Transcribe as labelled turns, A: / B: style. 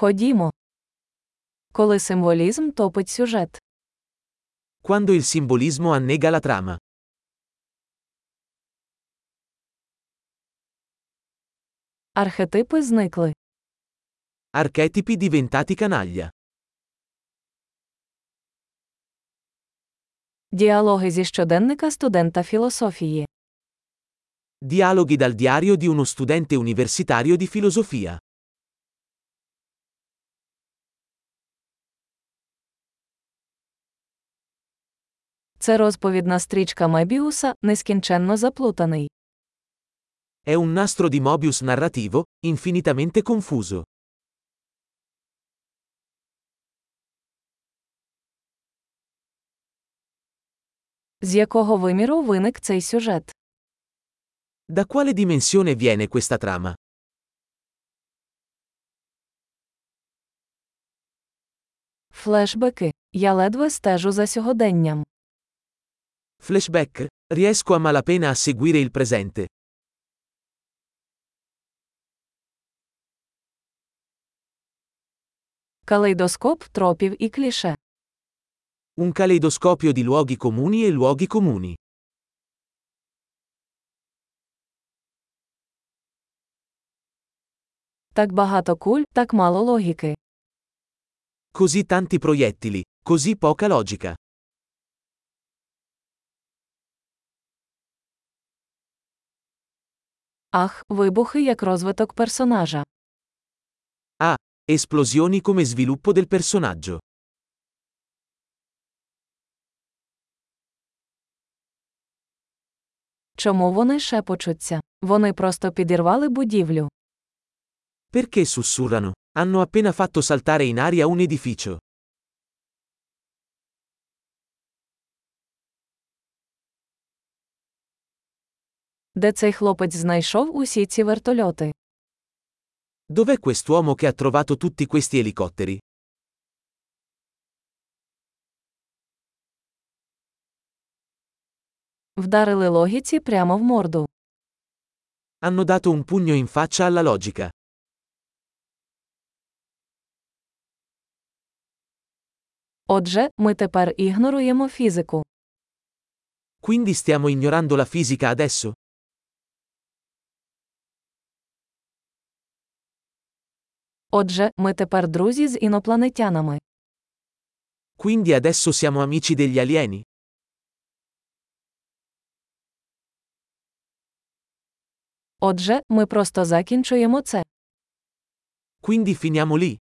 A: Ходімо. Коли символізм топить сюжет.
B: Quando il simbolismo annega la trama.
A: Архетипи зникли.
B: Archetipi diventati canaglia.
A: Діалоги зі щоденника студента філософії.
B: Dialoghi dal diario di uno studente universitario di filosofia.
A: Це розповідна стрічка Мебіуса, нескінченно заплутаний.
B: È un nastro di Mobius narrativo, infinitamente confuso.
A: З якого виміру виник цей сюжет?
B: Da quale dimensione viene questa trama?
A: Флешбеки. Я ледве стежу за сьогоденням.
B: Flashback? Riesco a malapena a seguire il presente.
A: Калейдоскоп тропів і кліше.
B: Un caleidoscopio di luoghi comuni e luoghi comuni.
A: Так багато куль, так мало логіки.
B: Così tanti proiettili, così poca logica.
A: Ах, вибухи як розвиток персонажа.
B: Esplosioni come sviluppo del personaggio.
A: Чому вони шепочуться? Вони просто підірвали будівлю.
B: Perché sussurrano? Hanno appena fatto saltare in aria un edificio.
A: Де цей хлопець знайшов усі ці вертольоти?
B: Dov'è quest'uomo che ha trovato tutti questi elicotteri?
A: Вдарили логіці прямо в морду.
B: Hanno dato un pugno in faccia alla logica.
A: Отже, ми тепер ігноруємо фізику.
B: Quindi stiamo ignorando la fisica adesso?
A: Отже, ми тепер друзі з інопланетянами.
B: Quindi adesso siamo amici degli alieni?
A: Отже, ми просто закінчуємо це.
B: Quindi finiamo lì?